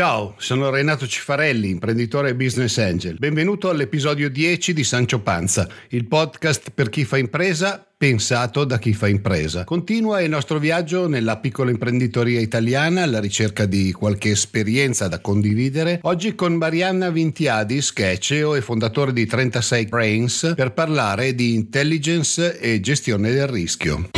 Ciao, sono Renato Cifarelli, imprenditore e business angel. Benvenuto all'episodio 10 di Sancio Panza, il podcast per chi fa impresa pensato da chi fa impresa. Continua il nostro viaggio nella piccola imprenditoria italiana alla ricerca di qualche esperienza da condividere. Oggi con Marianna Vintiadis, che è CEO e fondatore di 36 Brains, per parlare di intelligence e gestione del rischio.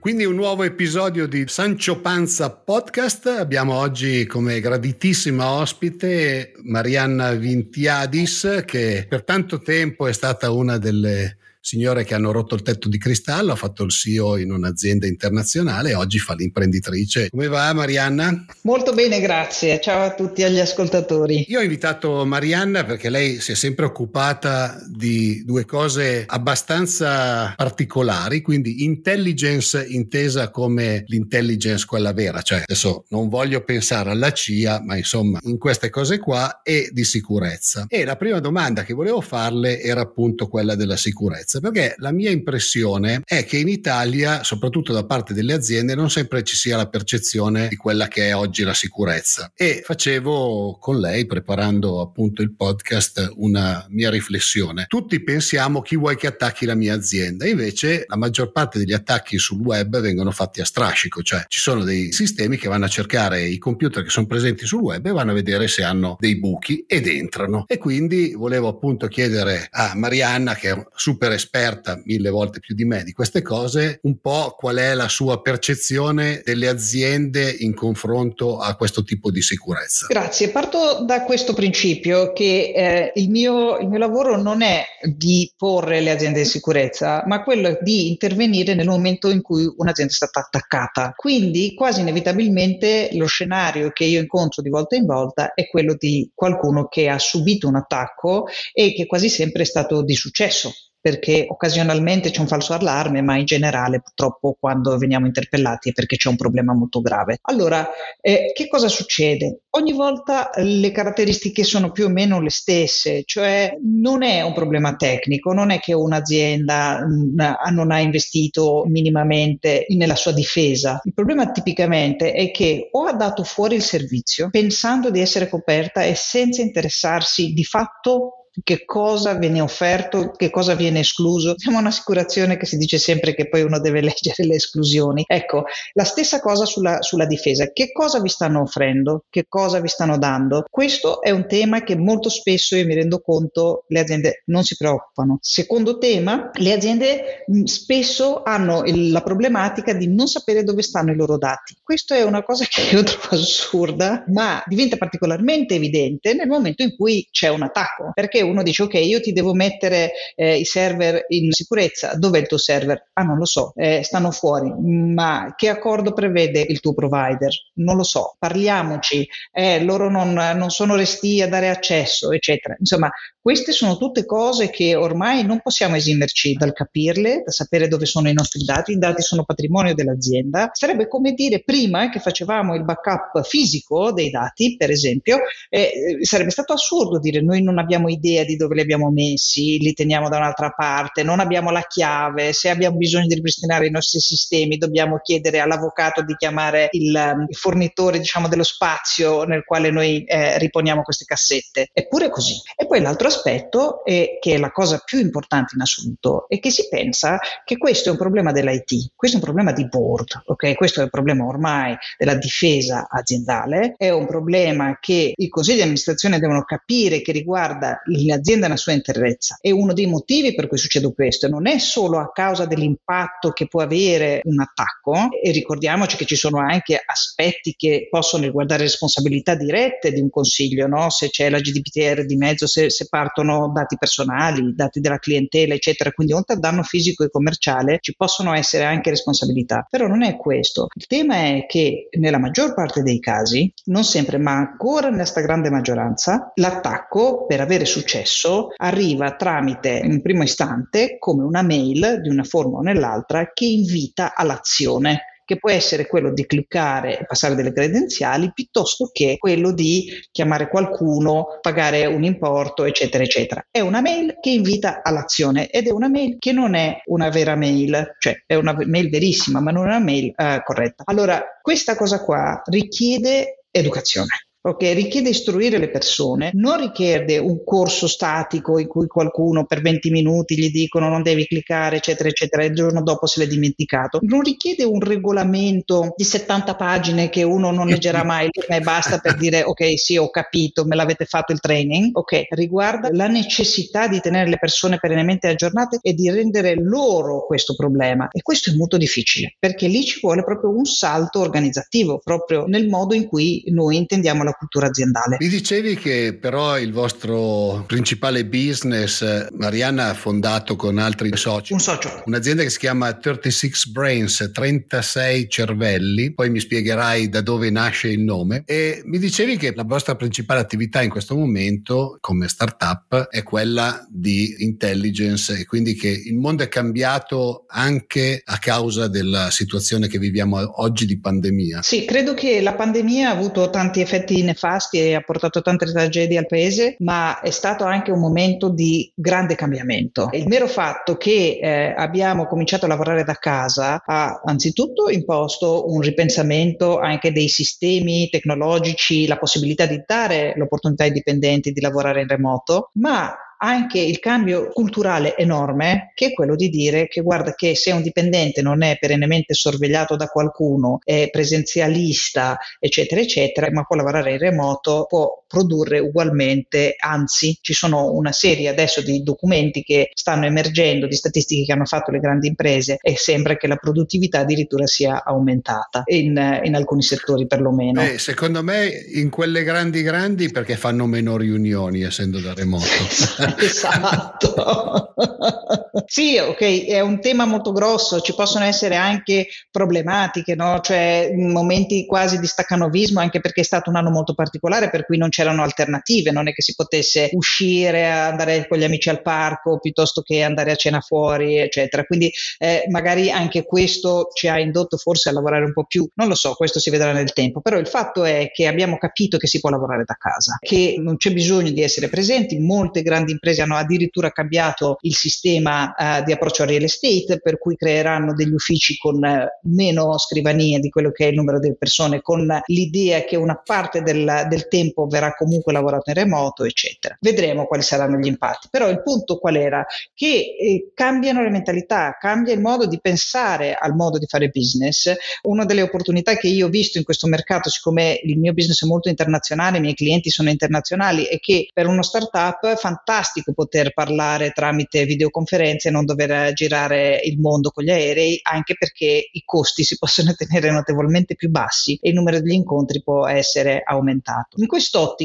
Quindi un nuovo episodio di Sancio Panza Podcast. Abbiamo oggi come graditissima ospite Marianna Vintiadis, che per tanto tempo è stata una delle signore che hanno rotto il tetto di cristallo, ha fatto il CEO in un'azienda internazionale e oggi fa l'imprenditrice. Come va Marianna? Molto bene, grazie. Ciao a tutti agli ascoltatori. Io ho invitato Marianna perché lei si è sempre occupata di due cose abbastanza particolari, quindi intelligence intesa come l'intelligence quella vera, cioè adesso non voglio pensare alla CIA, ma insomma in queste cose qua e di sicurezza. E la prima domanda che volevo farle era appunto quella della sicurezza sicurezza, perché la mia impressione è che in Italia, soprattutto da parte delle aziende, non sempre ci sia la percezione di quella che è oggi la sicurezza. E facevo con lei, preparando appunto il podcast, una mia riflessione. Tutti pensiamo chi vuoi che attacchi la mia azienda, invece la maggior parte degli attacchi sul web vengono fatti a strascico, cioè ci sono dei sistemi che vanno a cercare i computer che sono presenti sul web e vanno a vedere se hanno dei buchi ed entrano. E quindi volevo appunto chiedere a Marianna, che è super esperta mille volte più di me di queste cose, un po' qual è la sua percezione delle aziende in confronto a questo tipo di sicurezza. Grazie, parto da questo principio che eh, il, mio, il mio lavoro non è di porre le aziende in sicurezza, ma quello di intervenire nel momento in cui un'azienda è stata attaccata. Quindi quasi inevitabilmente lo scenario che io incontro di volta in volta è quello di qualcuno che ha subito un attacco e che quasi sempre è stato di successo perché occasionalmente c'è un falso allarme, ma in generale purtroppo quando veniamo interpellati è perché c'è un problema molto grave. Allora, eh, che cosa succede? Ogni volta le caratteristiche sono più o meno le stesse, cioè non è un problema tecnico, non è che un'azienda mh, mm, non ha investito minimamente nella sua difesa. Il problema tipicamente è che o ha dato fuori il servizio pensando di essere coperta e senza interessarsi di fatto che cosa viene offerto, che cosa viene escluso. Siamo un'assicurazione che si dice sempre che poi uno deve leggere le esclusioni. Ecco, la stessa cosa sulla, sulla difesa. Che cosa vi stanno offrendo? Che cosa vi stanno dando? Questo è un tema che molto spesso io mi rendo conto le aziende non si preoccupano. Secondo tema, le aziende spesso hanno la problematica di non sapere dove stanno i loro dati. Questo è una cosa che io trovo assurda, ma diventa particolarmente evidente nel momento in cui c'è un attacco, perché uno dice ok, io ti devo mettere eh, i server in sicurezza, dov'è il tuo server? Ah, non lo so, eh, stanno fuori, ma che accordo prevede il tuo provider? Non lo so, parliamoci, eh, loro non, non sono resti a dare accesso, eccetera. Insomma, queste sono tutte cose che ormai non possiamo esimerci dal capirle, da sapere dove sono i nostri dati. I dati sono patrimonio dell'azienda. Sarebbe come dire prima che facevamo il backup fisico dei dati, per esempio, eh, sarebbe stato assurdo dire noi non abbiamo idea di dove li abbiamo messi, li teniamo da un'altra parte, non abbiamo la chiave, se abbiamo bisogno di ripristinare i nostri sistemi dobbiamo chiedere all'avvocato di chiamare il, il fornitore diciamo, dello spazio nel quale noi eh, riponiamo queste cassette. Eppure così. E poi l'altro aspetto, è, che è la cosa più importante in assoluto, è che si pensa che questo è un problema dell'IT, questo è un problema di board, ok? Questo è un problema ormai della difesa aziendale, è un problema che i consigli di amministrazione devono capire che riguarda l'azienda nella sua interezza. E uno dei motivi per cui succede questo non è solo a causa dell'impatto che può avere un attacco, e ricordiamoci che ci sono anche aspetti che possono riguardare responsabilità dirette di un consiglio, no? se c'è la GDPR di mezzo, se, se partono dati personali, dati della clientela, eccetera. Quindi oltre al danno fisico e commerciale ci possono essere anche responsabilità. Però non è questo. Il tema è che nella maggior parte dei casi, non sempre, ma ancora nella stragrande maggioranza, l'attacco per avere successo arriva tramite in primo istante come una mail di una forma o nell'altra che invita all'azione che può essere quello di cliccare e passare delle credenziali piuttosto che quello di chiamare qualcuno, pagare un importo, eccetera, eccetera. È una mail che invita all'azione ed è una mail che non è una vera mail, cioè è una mail verissima, ma non è una mail uh, corretta. Allora, questa cosa qua richiede educazione. Ok, richiede istruire le persone, non richiede un corso statico in cui qualcuno per 20 minuti gli dicono non devi cliccare, eccetera, eccetera, e il giorno dopo se l'è dimenticato. Non richiede un regolamento di 70 pagine che uno non leggerà mai e basta per dire ok, sì, ho capito, me l'avete fatto il training. Ok, riguarda la necessità di tenere le persone perennemente aggiornate e di rendere loro questo problema. E questo è molto difficile perché lì ci vuole proprio un salto organizzativo, proprio nel modo in cui noi intendiamo la la cultura aziendale. Mi dicevi che però il vostro principale business, Mariana ha fondato con altri soci. Un socio. Un'azienda che si chiama 36 Brains, 36 cervelli, poi mi spiegherai da dove nasce il nome. E mi dicevi che la vostra principale attività in questo momento come startup è quella di intelligence e quindi che il mondo è cambiato anche a causa della situazione che viviamo oggi di pandemia. Sì, credo che la pandemia ha avuto tanti effetti nefasti e ha portato tante tragedie al paese, ma è stato anche un momento di grande cambiamento. Il mero fatto che eh, abbiamo cominciato a lavorare da casa ha anzitutto imposto un ripensamento anche dei sistemi tecnologici, la possibilità di dare l'opportunità ai dipendenti di lavorare in remoto, ma anche il cambio culturale enorme che è quello di dire che guarda che se un dipendente non è perennemente sorvegliato da qualcuno, è presenzialista, eccetera, eccetera, ma può lavorare in remoto, può produrre ugualmente, anzi ci sono una serie adesso di documenti che stanno emergendo, di statistiche che hanno fatto le grandi imprese e sembra che la produttività addirittura sia aumentata in, in alcuni settori perlomeno. Eh, secondo me in quelle grandi grandi perché fanno meno riunioni essendo da remoto. esatto. sì, ok, è un tema molto grosso, ci possono essere anche problematiche, no? cioè momenti quasi di staccanovismo, anche perché è stato un anno molto particolare per cui non c'erano alternative, non è che si potesse uscire, andare con gli amici al parco piuttosto che andare a cena fuori, eccetera. Quindi eh, magari anche questo ci ha indotto forse a lavorare un po' più, non lo so, questo si vedrà nel tempo, però il fatto è che abbiamo capito che si può lavorare da casa, che non c'è bisogno di essere presenti, molte grandi imprese hanno addirittura cambiato il sistema uh, di approccio a real estate, per cui creeranno degli uffici con uh, meno scrivanie di quello che è il numero delle persone, con l'idea che una parte del, del tempo verrà comunque lavorato in remoto, eccetera. Vedremo quali saranno gli impatti. Però il punto qual era? Che eh, cambiano le mentalità, cambia il modo di pensare al modo di fare business. Una delle opportunità che io ho visto in questo mercato, siccome il mio business è molto internazionale, i miei clienti sono internazionali, è che per uno startup è fantastico poter parlare tramite videoconferenze e non dover girare il mondo con gli aerei, anche perché i costi si possono tenere notevolmente più bassi e il numero degli incontri può essere aumentato. In quest'ottica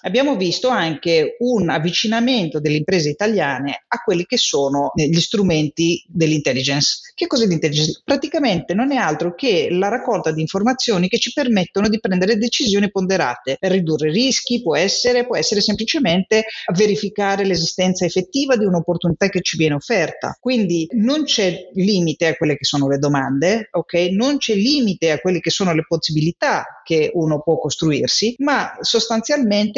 abbiamo visto anche un avvicinamento delle imprese italiane a quelli che sono gli strumenti dell'intelligence. Che cos'è l'intelligence? Praticamente non è altro che la raccolta di informazioni che ci permettono di prendere decisioni ponderate per ridurre rischi, può essere, può essere semplicemente verificare l'esistenza effettiva di un'opportunità che ci viene offerta. Quindi non c'è limite a quelle che sono le domande, ok? Non c'è limite a quelle che sono le possibilità che uno può costruirsi, ma sostanzialmente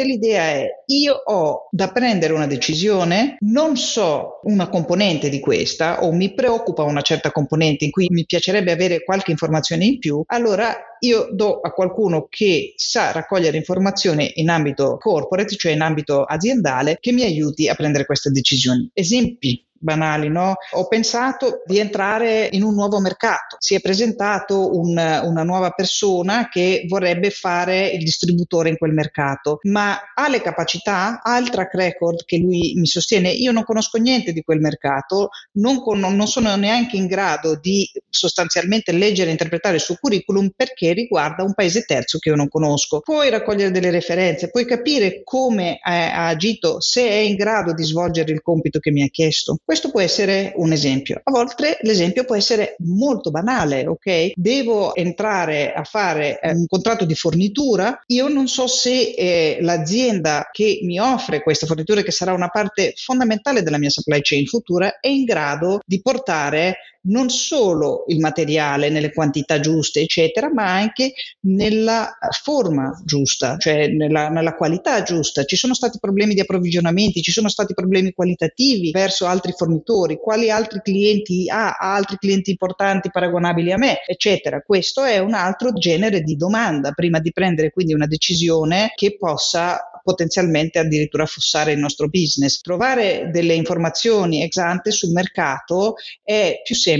l'idea è io ho da prendere una decisione, non so una componente di questa o mi preoccupa una certa componente in cui mi piacerebbe avere qualche informazione in più, allora io do a qualcuno che sa raccogliere informazioni in ambito corporate, cioè in ambito aziendale, che mi aiuti a prendere queste decisioni. Esempi banali, no? Ho pensato di entrare in un nuovo mercato. Si è presentato un, una nuova persona che vorrebbe fare il distributore in quel mercato, ma ha le capacità, ha il track record che lui mi sostiene. Io non conosco niente di quel mercato, non, con, non sono neanche in grado di sostanzialmente leggere e interpretare il suo curriculum perché riguarda un paese terzo che io non conosco. Puoi raccogliere delle referenze, puoi capire come ha agito, se è in grado di svolgere il compito che mi ha chiesto. Questo può essere un esempio. A volte l'esempio può essere molto banale, ok? Devo entrare a fare eh, un contratto di fornitura, io non so se eh, l'azienda che mi offre questa fornitura, che sarà una parte fondamentale della mia supply chain futura, è in grado di portare non solo il materiale nelle quantità giuste, eccetera, ma anche nella forma giusta, cioè nella, nella qualità giusta. Ci sono stati problemi di approvvigionamenti, ci sono stati problemi qualitativi verso altri fornitori, quali altri clienti ha, ha altri clienti importanti paragonabili a me, eccetera. Questo è un altro genere di domanda prima di prendere quindi una decisione che possa potenzialmente addirittura affossare il nostro business. Trovare delle informazioni ex ante sul mercato è più semplice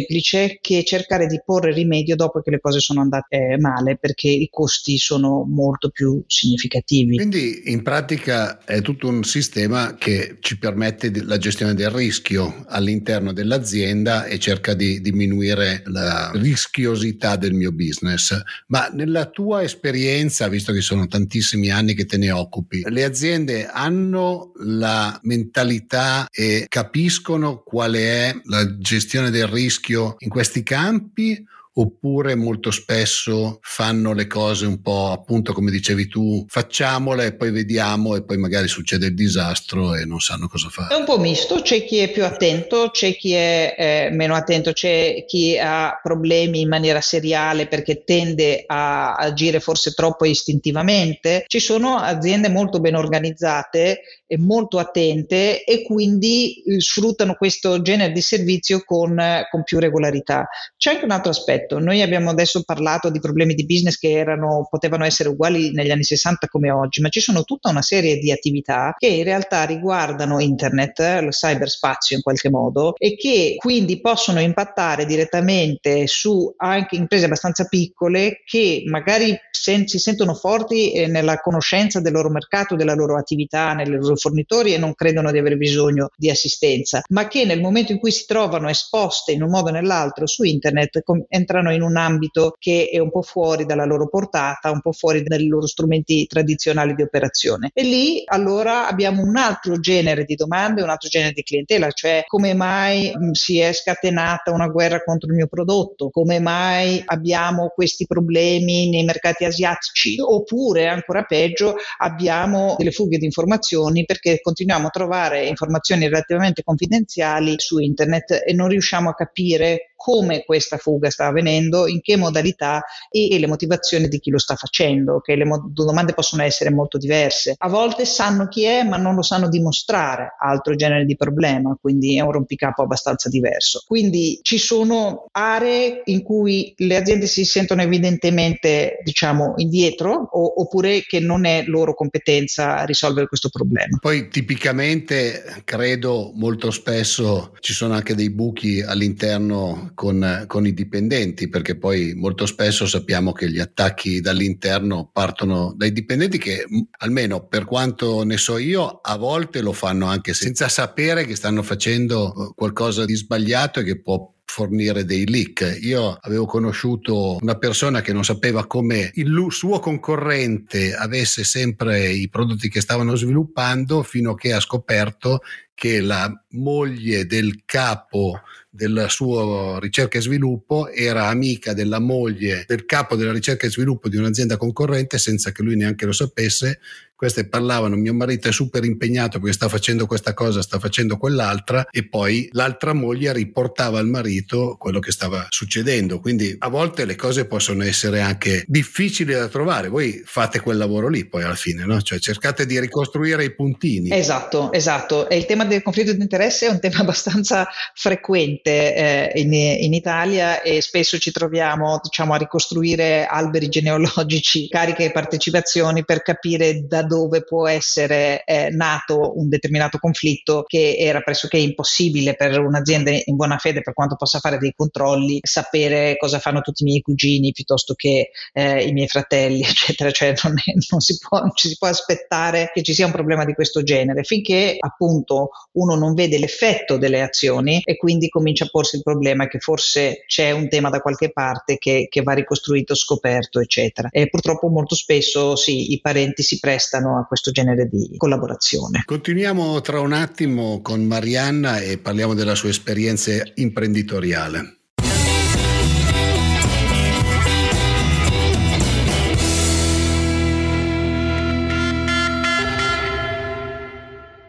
che cercare di porre rimedio dopo che le cose sono andate male, perché i costi sono molto più significativi. Quindi in pratica è tutto un sistema che ci permette la gestione del rischio all'interno dell'azienda e cerca di diminuire la rischiosità del mio business. Ma nella tua esperienza, visto che sono tantissimi anni che te ne occupi, le aziende hanno la mentalità e capiscono qual è la gestione del rischio in questi campi oppure molto spesso fanno le cose un po' appunto come dicevi tu, facciamole e poi vediamo e poi magari succede il disastro e non sanno cosa fare. È un po' misto, c'è chi è più attento, c'è chi è eh, meno attento, c'è chi ha problemi in maniera seriale perché tende a agire forse troppo istintivamente, ci sono aziende molto ben organizzate molto attente e quindi eh, sfruttano questo genere di servizio con, con più regolarità. C'è anche un altro aspetto. Noi abbiamo adesso parlato di problemi di business che erano, potevano essere uguali negli anni 60 come oggi, ma ci sono tutta una serie di attività che in realtà riguardano internet, lo cyberspazio in qualche modo, e che quindi possono impattare direttamente su anche imprese abbastanza piccole che magari sen- si sentono forti eh, nella conoscenza del loro mercato, della loro attività, nei loro fornitori e non credono di avere bisogno di assistenza, ma che nel momento in cui si trovano esposte in un modo o nell'altro su internet com- entrano in un ambito che è un po' fuori dalla loro portata, un po' fuori dai loro strumenti tradizionali di operazione. E lì allora abbiamo un altro genere di domande, un altro genere di clientela, cioè come mai mh, si è scatenata una guerra contro il mio prodotto, come mai abbiamo questi problemi nei mercati asiatici, oppure ancora peggio abbiamo delle fughe di informazioni perché continuiamo a trovare informazioni relativamente confidenziali su internet e non riusciamo a capire come questa fuga sta avvenendo, in che modalità e, e le motivazioni di chi lo sta facendo, che le mo- domande possono essere molto diverse. A volte sanno chi è, ma non lo sanno dimostrare, altro genere di problema, quindi è un rompicapo abbastanza diverso. Quindi ci sono aree in cui le aziende si sentono evidentemente, diciamo, indietro o, oppure che non è loro competenza risolvere questo problema. Poi tipicamente credo molto spesso ci sono anche dei buchi all'interno con, con, i dipendenti, perché poi molto spesso sappiamo che gli attacchi dall'interno partono dai dipendenti che almeno per quanto ne so io a volte lo fanno anche senza sapere che stanno facendo eh, qualcosa di sbagliato e che può fornire dei leak. Io avevo conosciuto una persona che non sapeva come il suo concorrente avesse sempre i prodotti che stavano sviluppando fino a che ha scoperto che la moglie del capo del suo ricerca e sviluppo era amica della moglie del capo della ricerca e sviluppo di un'azienda concorrente senza che lui neanche lo sapesse queste parlavano, mio marito è super impegnato perché sta facendo questa cosa, sta facendo quell'altra e poi l'altra moglie riportava al marito quello che stava succedendo. Quindi a volte le cose possono essere anche difficili da trovare. Voi fate quel lavoro lì poi alla fine, no? Cioè cercate di ricostruire i puntini. Esatto, esatto. E il tema del conflitto di interesse è un tema abbastanza frequente eh, in, in, Italia e spesso ci troviamo diciamo, a ricostruire alberi genealogici, cariche e partecipazioni per capire da dove può essere eh, nato un determinato conflitto che era pressoché impossibile per un'azienda in buona fede, per quanto possa fare dei controlli, sapere cosa fanno tutti i miei cugini piuttosto che eh, i miei fratelli, eccetera. Cioè non, è, non, si può, non ci si può aspettare che ci sia un problema di questo genere finché appunto uno non vede l'effetto delle azioni e quindi comincia a porsi il problema che forse c'è un tema da qualche parte che, che va ricostruito, scoperto, eccetera. E purtroppo molto spesso sì, i parenti si prestano prestano a questo genere di collaborazione. Continuiamo tra un attimo con Marianna e parliamo della sua esperienza imprenditoriale.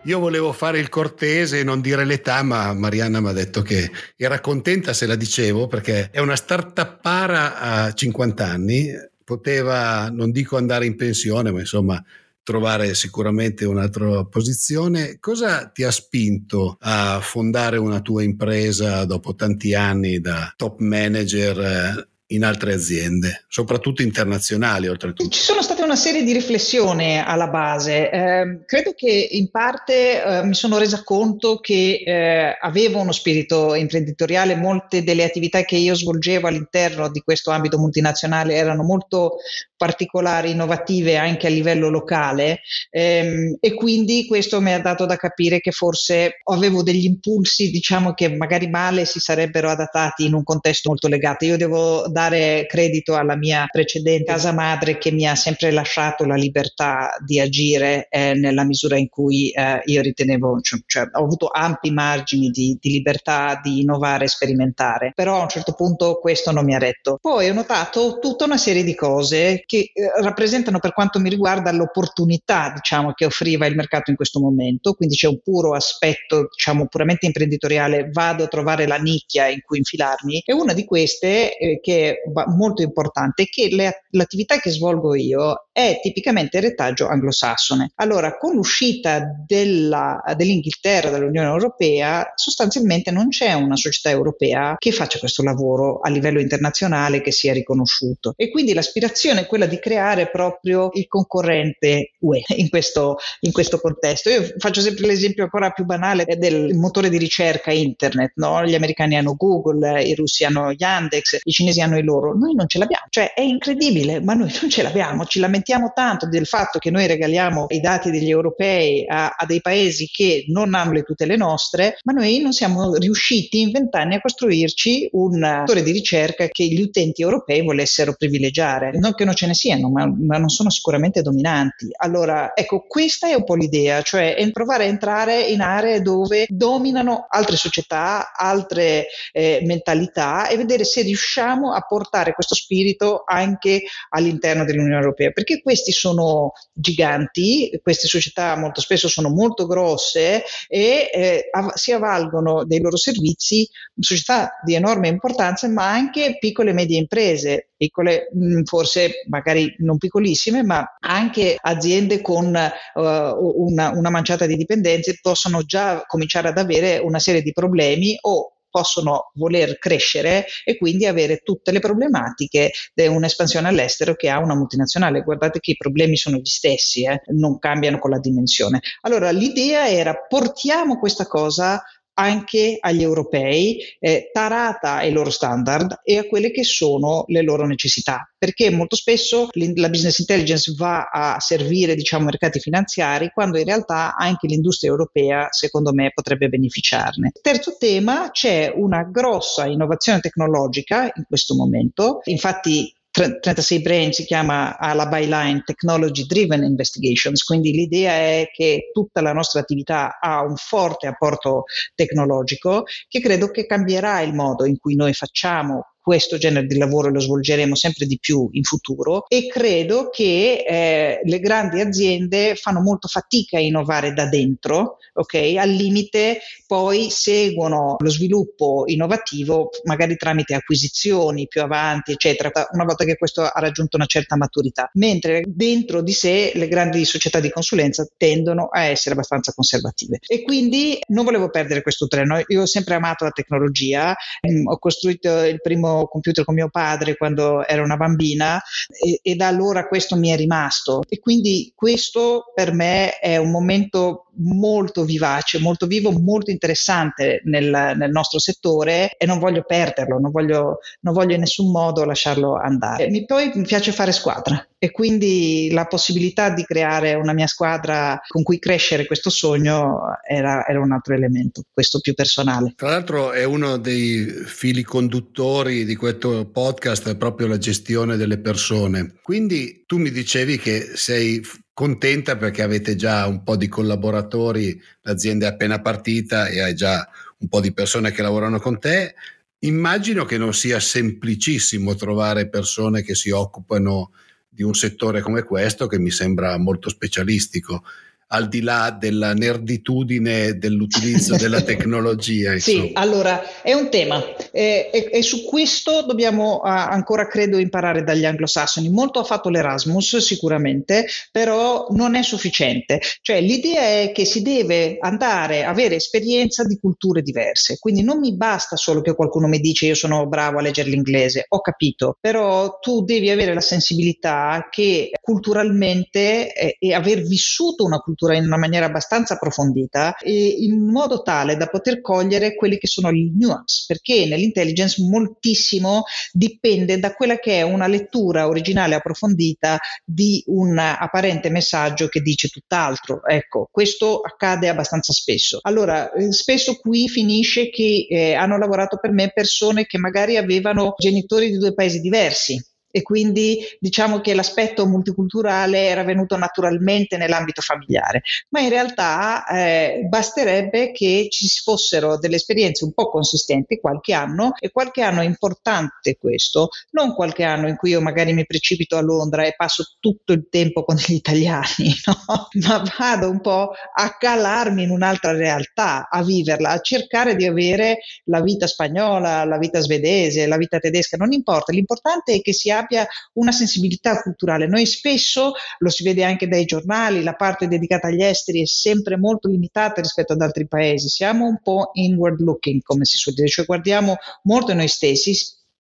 io volevo fare il cortese e non dire l'età, ma Marianna mi ha detto che era contenta se la dicevo perché è una startuppara a 50 anni, poteva, non dico andare in pensione, ma insomma trovare sicuramente un'altra posizione. Cosa ti ha spinto a fondare una tua impresa dopo tanti anni da top manager? In altre aziende, soprattutto internazionali oltretutto. Ci sono state una serie di riflessioni alla base. Eh, credo che in parte eh, mi sono resa conto che eh, avevo uno spirito imprenditoriale, molte delle attività che io svolgevo all'interno di questo ambito multinazionale erano molto particolari, innovative anche a livello locale ehm, e quindi questo mi ha dato da capire che forse avevo degli impulsi, diciamo che magari male si sarebbero adattati in un contesto molto legato. Io devo dare credito alla mia precedente casa madre che mi ha sempre lasciato la libertà di agire eh, nella misura in cui eh, io ritenevo, cioè, cioè, ho avuto ampi margini di, di libertà di innovare e sperimentare, però a un certo punto questo non mi ha retto. Poi ho notato tutta una serie di cose che eh, rappresentano per quanto mi riguarda l'opportunità diciamo, che offriva il mercato in questo momento, quindi c'è un puro aspetto diciamo, puramente imprenditoriale, vado a trovare la nicchia in cui infilarmi. E una di queste eh, che molto importante che le, l'attività che svolgo io è tipicamente retaggio anglosassone. Allora, con l'uscita della, dell'Inghilterra dall'Unione Europea, sostanzialmente non c'è una società europea che faccia questo lavoro a livello internazionale che sia riconosciuto. E quindi l'aspirazione è quella di creare proprio il concorrente UE in questo, in questo contesto. Io faccio sempre l'esempio ancora più banale del motore di ricerca internet. No? Gli americani hanno Google, i russi hanno Yandex, i cinesi hanno i loro. Noi non ce l'abbiamo. Cioè è incredibile, ma noi non ce l'abbiamo. Ci lamentiamo lamentiamo tanto del fatto che noi regaliamo i dati degli europei a, a dei paesi che non hanno le tutele nostre, ma noi non siamo riusciti in vent'anni a costruirci un settore di ricerca che gli utenti europei volessero privilegiare. Non che non ce ne siano, ma, ma non sono sicuramente dominanti. Allora, ecco, questa è un po' l'idea, cioè provare a entrare in aree dove dominano altre società, altre eh, mentalità e vedere se riusciamo a portare questo spirito anche all'interno dell'Unione Europea. Perché questi sono giganti, queste società molto spesso sono molto grosse e eh, av- si avvalgono dei loro servizi società di enorme importanza, ma anche piccole e medie imprese, piccole mh, mm, forse magari non piccolissime, ma anche aziende con uh, una, una manciata di dipendenze possono già cominciare ad avere una serie di problemi o possono voler crescere e quindi avere tutte le problematiche di un'espansione all'estero che ha una multinazionale. Guardate che i problemi sono gli stessi, eh, non cambiano con la dimensione. Allora l'idea era portiamo questa cosa anche agli europei, eh, tarata ai loro standard e a quelle che sono le loro necessità, perché molto spesso la business intelligence va a servire diciamo, mercati finanziari quando in realtà anche l'industria europea secondo me potrebbe beneficiarne. Terzo tema, c'è una grossa innovazione tecnologica in questo momento, infatti 36 Brain si chiama alla byline Technology Driven Investigations, quindi l'idea è che tutta la nostra attività ha un forte apporto tecnologico che credo che cambierà il modo in cui noi facciamo questo genere di lavoro lo svolgeremo sempre di più in futuro e credo che eh, le grandi aziende fanno molto fatica a innovare da dentro, ok? Al limite poi seguono lo sviluppo innovativo magari tramite acquisizioni più avanti, eccetera, una volta che questo ha raggiunto una certa maturità, mentre dentro di sé le grandi società di consulenza tendono a essere abbastanza conservative. E quindi non volevo perdere questo treno, io ho sempre amato la tecnologia, ehm, ho costruito il primo computer con mio padre quando ero una bambina e, e da allora questo mi è rimasto. E quindi questo per me è un momento molto vivace, molto vivo, molto interessante nel, nel nostro settore e non voglio perderlo, non voglio, non voglio, in nessun modo lasciarlo andare. Mi, poi mi piace fare squadra e quindi la possibilità di creare una mia squadra con cui crescere questo sogno era, era un altro elemento, questo più personale. Tra l'altro è uno dei fili conduttori di questo podcast, è proprio la gestione delle persone. Quindi tu mi dicevi che sei contenta perché avete già un po' di collaboratori, l'azienda è appena partita e hai già un po' di persone che lavorano con te. Immagino che non sia semplicissimo trovare persone che si occupano di un settore come questo che mi sembra molto specialistico. Al di là della nerditudine dell'utilizzo della tecnologia. Insomma. Sì, allora è un tema e, e, e su questo dobbiamo uh, ancora, credo, imparare dagli anglosassoni. Molto ha fatto l'Erasmus sicuramente, però non è sufficiente. Cioè l'idea è che si deve andare a avere esperienza di culture diverse, quindi non mi basta solo che qualcuno mi dice io sono bravo a leggere l'inglese, ho capito, però tu devi avere la sensibilità che culturalmente eh, e aver vissuto una cultura cultura in una maniera abbastanza approfondita e in modo tale da poter cogliere quelli che sono i nuance, perché nell'intelligence moltissimo dipende da quella che è una lettura originale approfondita di un apparente messaggio che dice tutt'altro. Ecco, questo accade abbastanza spesso. Allora, eh, spesso qui finisce che eh, hanno lavorato per me persone che magari avevano genitori di due paesi diversi e quindi diciamo che l'aspetto multiculturale era venuto naturalmente nell'ambito familiare, ma in realtà eh, basterebbe che ci fossero delle esperienze un po' consistenti qualche anno e qualche anno è importante questo, non qualche anno in cui io magari mi precipito a Londra e passo tutto il tempo con gli italiani, no? ma vado un po' a calarmi in un'altra realtà, a viverla, a cercare di avere la vita spagnola, la vita svedese, la vita tedesca, non importa, l'importante è che si abbia abbia una sensibilità culturale. Noi spesso, lo si vede anche dai giornali, la parte dedicata agli esteri è sempre molto limitata rispetto ad altri paesi. Siamo un po' inward looking, come si suol dire, cioè guardiamo molto noi stessi,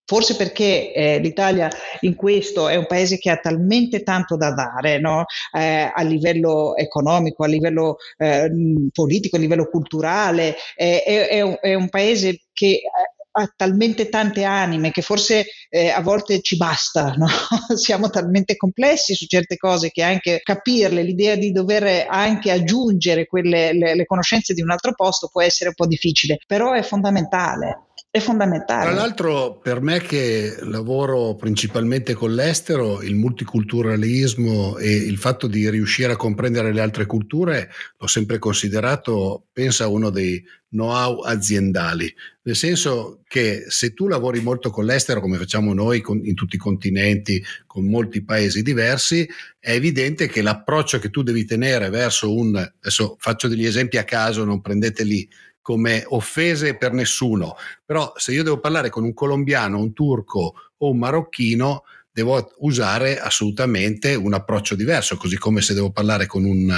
Forse perché eh, l'Italia in questo è un paese che ha talmente tanto da dare no? eh, a livello economico, a livello eh, politico, a livello culturale, è, è, un, è, un, paese che eh, ha talmente tante anime che forse eh, a volte ci basta, no? siamo talmente complessi su certe cose che anche capirle, l'idea di dover anche aggiungere quelle, le, le conoscenze di un altro posto può essere un po' difficile, però è fondamentale fondamentale. Tra l'altro, per me che lavoro principalmente con l'estero, il multiculturalismo e il fatto di riuscire a comprendere le altre culture l'ho sempre considerato, pensa, uno dei know-how aziendali, nel senso che se tu lavori molto con l'estero, come facciamo noi con, in tutti i continenti, con molti paesi diversi, è evidente che l'approccio che tu devi tenere verso un, adesso faccio degli esempi a caso, non prendeteli come offese per nessuno, però se io devo parlare con un colombiano, un turco o un marocchino, devo usare assolutamente un approccio diverso, così come se devo parlare con un,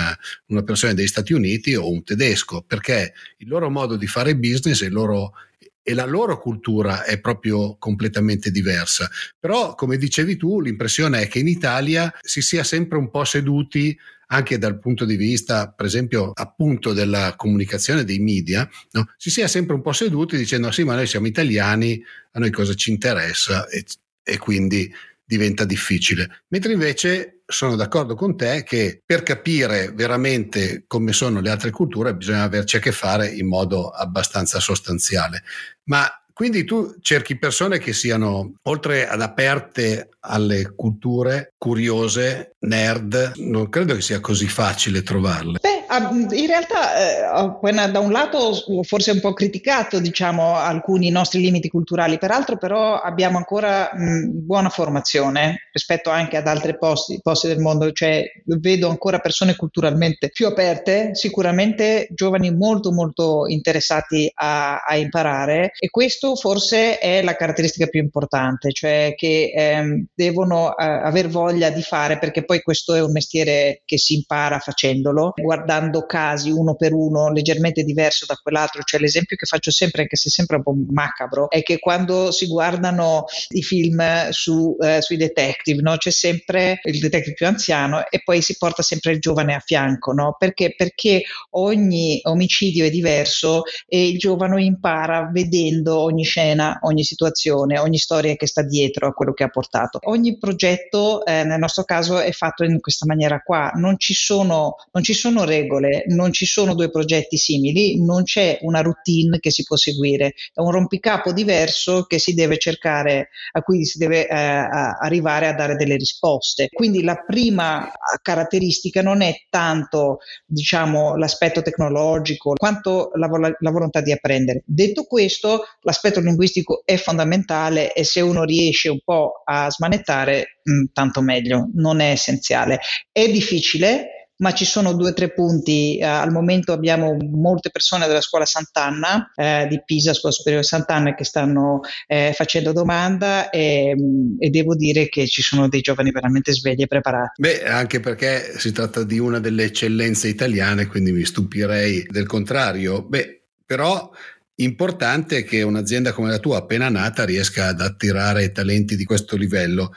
una persona degli Stati Uniti o un tedesco, perché il loro modo di fare business e, loro, e la loro cultura è proprio completamente diversa. Però, come dicevi tu, l'impressione è che in Italia si sia sempre un po' seduti anche dal punto di vista, per esempio, appunto della comunicazione dei media, no? si sia sempre un po' seduti dicendo sì, ma noi siamo italiani, a noi cosa ci interessa e, e quindi diventa difficile. Mentre invece sono d'accordo con te che per capire veramente come sono le altre culture bisogna averci a che fare in modo abbastanza sostanziale. Ma quindi tu cerchi persone che siano, oltre ad aperte alle culture, curiose, nerd, non credo che sia così facile trovarle. Beh, in realtà eh, da un lato forse un po' criticato diciamo, alcuni nostri limiti culturali, peraltro però abbiamo ancora mh, buona formazione rispetto anche ad altri posti, posti, del mondo, cioè vedo ancora persone culturalmente più aperte, sicuramente giovani molto molto interessati a, a imparare e questo forse è la caratteristica più importante, cioè che ehm, devono eh, aver voglia di fare perché poi questo è un mestiere che si impara facendolo, guardando casi uno per uno leggermente diverso da quell'altro, cioè l'esempio che faccio sempre, anche se sempre un po' macabro, è che quando si guardano i film su, eh, sui detective, no? c'è sempre il detective più anziano e poi si porta sempre il giovane a fianco, no? perché? Perché ogni omicidio è diverso e il giovane impara vedendo ogni scena, ogni situazione, ogni storia che sta dietro a quello che ha portato ogni progetto eh, nel nostro caso è fatto in questa maniera qua, non ci, sono, non ci sono regole, non ci sono due progetti simili, non c'è una routine che si può seguire, è un rompicapo diverso che si deve cercare, a cui si deve eh, arrivare a dare delle risposte. Quindi la prima caratteristica non è tanto diciamo, l'aspetto tecnologico quanto la, la volontà di apprendere. Detto questo, l'aspetto linguistico è fondamentale e se uno riesce un po' a smanettare, mh, tanto meglio, non è essenziale. È difficile, ma ci sono due o tre punti. Eh, al momento abbiamo molte persone della scuola Sant'Anna, eh, di Pisa, scuola superiore Sant'Anna, che stanno eh, facendo domanda e, mm, e, devo dire che ci sono dei giovani veramente svegli e preparati. Beh, anche perché si tratta di una delle eccellenze italiane, quindi mi stupirei del contrario. Beh, però importante che un'azienda come la tua appena nata riesca ad attirare talenti di questo livello.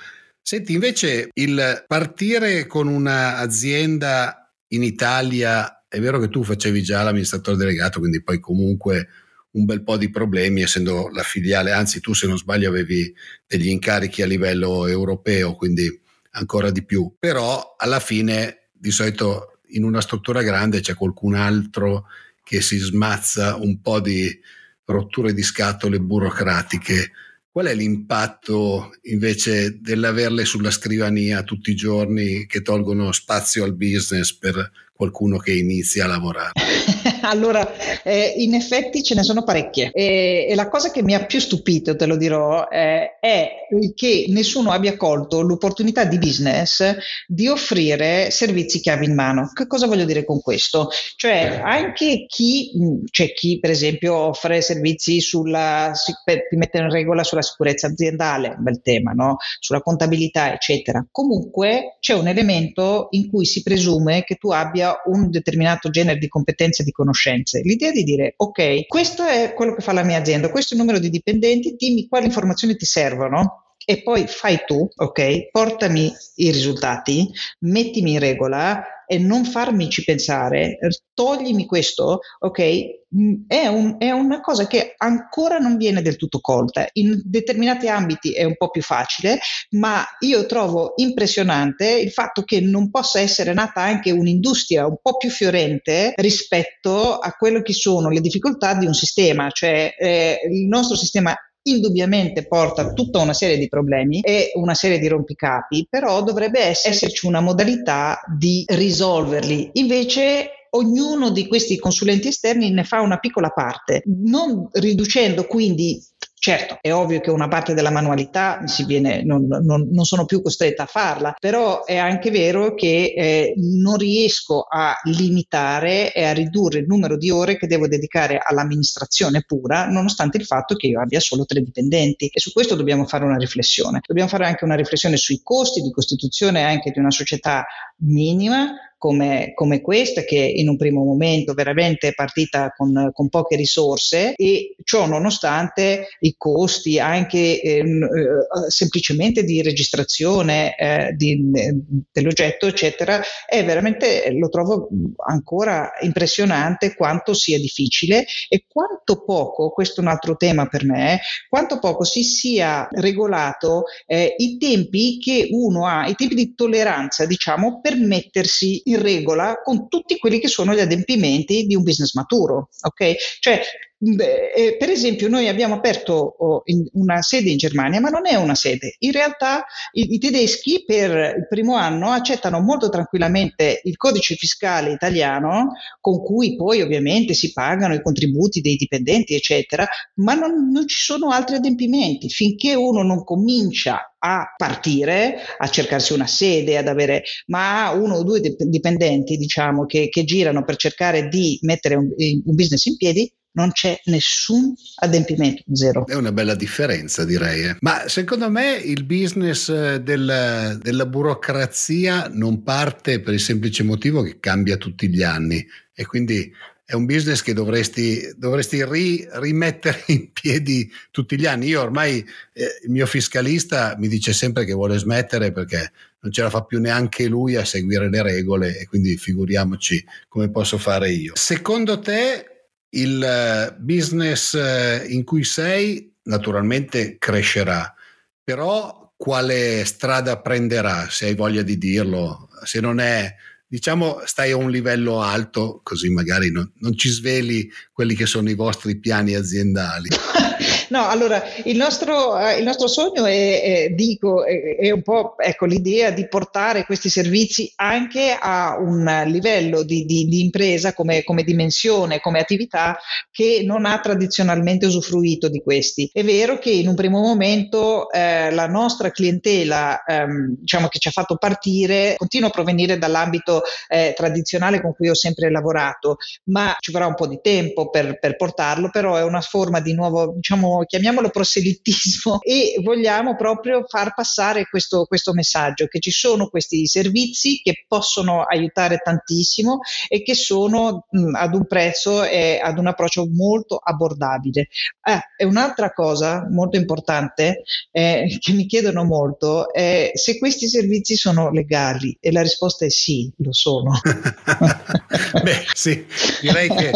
Senti, invece il partire con un'azienda in Italia, è vero che tu facevi già l'amministratore delegato, quindi poi comunque un bel po' di problemi essendo la filiale, anzi tu se non sbaglio avevi degli incarichi a livello europeo, quindi ancora di più, però alla fine di solito in una struttura grande c'è qualcun altro che si smazza un po' di rotture di scatole burocratiche. Qual è l'impatto invece dell'averle sulla scrivania tutti i giorni che tolgono spazio al business per qualcuno che inizia a lavorare? allora, eh, in effetti ce ne sono parecchie e, e, la cosa che mi ha più stupito, te lo dirò, eh, è che nessuno abbia colto l'opportunità di business di offrire servizi chiave in mano. Che cosa voglio dire con questo? Cioè, anche chi, c'è chi per esempio offre servizi sulla, per mettere in regola sulla sicurezza aziendale, un bel tema, no? sulla contabilità, eccetera. Comunque c'è un elemento in cui si presume che tu abbia un determinato genere di competenze e di conoscenze. L'idea di dire, ok, questo è quello che fa la mia azienda, questo è il numero di dipendenti, dimmi quali informazioni ti servono e poi fai tu, ok, portami i risultati, mettimi in regola e non farmici pensare, toglimi questo, ok, mm, è, un, è, una cosa che ancora non viene del tutto colta. In determinati ambiti è un po' più facile, ma io trovo impressionante il fatto che non possa essere nata anche un'industria un po' più fiorente rispetto a quello che sono le difficoltà di un sistema, cioè eh, il nostro sistema indubbiamente porta tutta una serie di problemi e una serie di rompicapi, però dovrebbe esserci una modalità di risolverli. Invece ognuno di questi consulenti esterni ne fa una piccola parte, non riducendo quindi Certo, è ovvio che una parte della manualità viene, non, non, non, sono più costretta a farla, però è anche vero che eh, non riesco a limitare e a ridurre il numero di ore che devo dedicare all'amministrazione pura, nonostante il fatto che io abbia solo tre dipendenti. E su questo dobbiamo fare una riflessione. Dobbiamo fare anche una riflessione sui costi di costituzione anche di una società minima come, come, questa, che in un primo momento veramente è partita con, con poche risorse e ciò nonostante i costi anche ehm, eh, semplicemente di registrazione eh, di, dell'oggetto, eccetera, è veramente, lo trovo ancora impressionante quanto sia difficile e quanto poco, questo è un altro tema per me, quanto poco si sia regolato eh, i tempi che uno ha, i tempi di tolleranza, diciamo, per mettersi in regola con tutti quelli che sono gli adempimenti di un business maturo. Ok? Cioè, eh, per esempio, noi abbiamo aperto oh, una sede in Germania, ma non è una sede. In realtà i, i, tedeschi per il primo anno accettano molto tranquillamente il codice fiscale italiano, con cui poi ovviamente si pagano i contributi dei dipendenti, eccetera, ma non, non ci sono altri adempimenti. Finché uno non comincia a partire, a cercarsi una sede, ad avere, ma uno o due dipendenti, diciamo, che, che girano per cercare di mettere un, un business in piedi, non c'è nessun adempimento, zero. È una bella differenza, direi. Eh. Ma secondo me il business eh, del, della burocrazia non parte per il semplice motivo che cambia tutti gli anni e quindi è un business che dovresti, dovresti ri, rimettere in piedi tutti gli anni. Io ormai eh, il mio fiscalista mi dice sempre che vuole smettere perché non ce la fa più neanche lui a seguire le regole e quindi figuriamoci come posso fare io. Secondo te il eh, business eh, in cui sei naturalmente crescerà, però quale strada prenderà, se hai voglia di dirlo, se non è, diciamo, stai a un livello alto, così magari non, non ci sveli quelli che sono i vostri piani aziendali. No, allora il nostro, eh, il nostro sogno è, è dico, è, è, un po' ecco, l'idea di portare questi servizi anche a un livello di, di, di impresa come, come, dimensione, come attività che non ha tradizionalmente usufruito di questi. È vero che in un primo momento eh, la nostra clientela, ehm, diciamo che ci ha fatto partire, continua a provenire dall'ambito eh, tradizionale con cui ho sempre lavorato, ma ci vorrà un po' di tempo per, per portarlo, però è una forma di nuovo, diciamo, chiamiamolo proselitismo e vogliamo proprio far passare questo, questo messaggio che ci sono questi servizi che possono aiutare tantissimo e che sono mh, ad un prezzo e ad un approccio molto abbordabile. Eh, e un'altra cosa molto importante eh, che mi chiedono molto è se questi servizi sono legali e la risposta è sì, lo sono. Beh, sì, direi che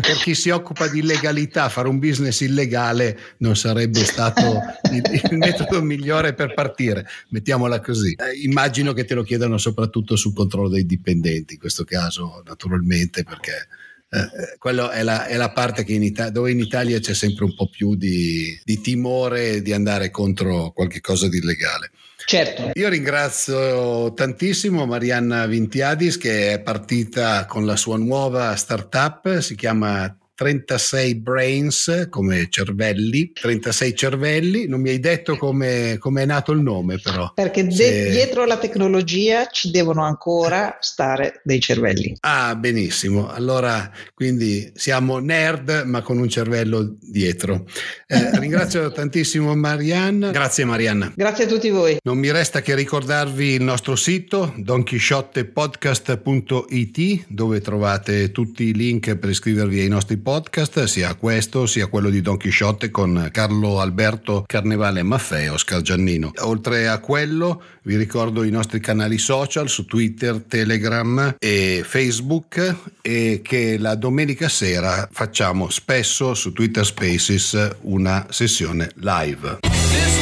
per chi si occupa di legalità fare un business illegale non sarebbe stato il, il metodo migliore per partire, mettiamola così. Eh, immagino che te lo chiedano soprattutto sul controllo dei dipendenti, in questo caso naturalmente perché eh, eh quella è la, è la, parte in Italia, dove in Italia c'è sempre un po' più di, di timore di andare contro qualche cosa di illegale. Certo. Io ringrazio tantissimo Marianna Vintiadis che è partita con la sua nuova startup, si chiama 36 brains come cervelli, 36 cervelli, non mi hai detto come, come è nato il nome però. Perché de- Se... dietro la tecnologia ci devono ancora stare dei cervelli. Ah, benissimo, allora quindi siamo nerd ma con un cervello dietro. Eh, ringrazio tantissimo Marianna, grazie Marianna. Grazie a tutti voi. Non mi resta che ricordarvi il nostro sito donchisciottepodcast.it dove trovate tutti i link per iscrivervi ai nostri podcast podcast, sia questo sia quello di Don Chisciotte con Carlo Alberto Carnevale Maffei e Oscar Giannino. Oltre a quello vi ricordo i nostri canali social su Twitter, Telegram e Facebook e che la domenica sera facciamo spesso su Twitter Spaces una sessione live.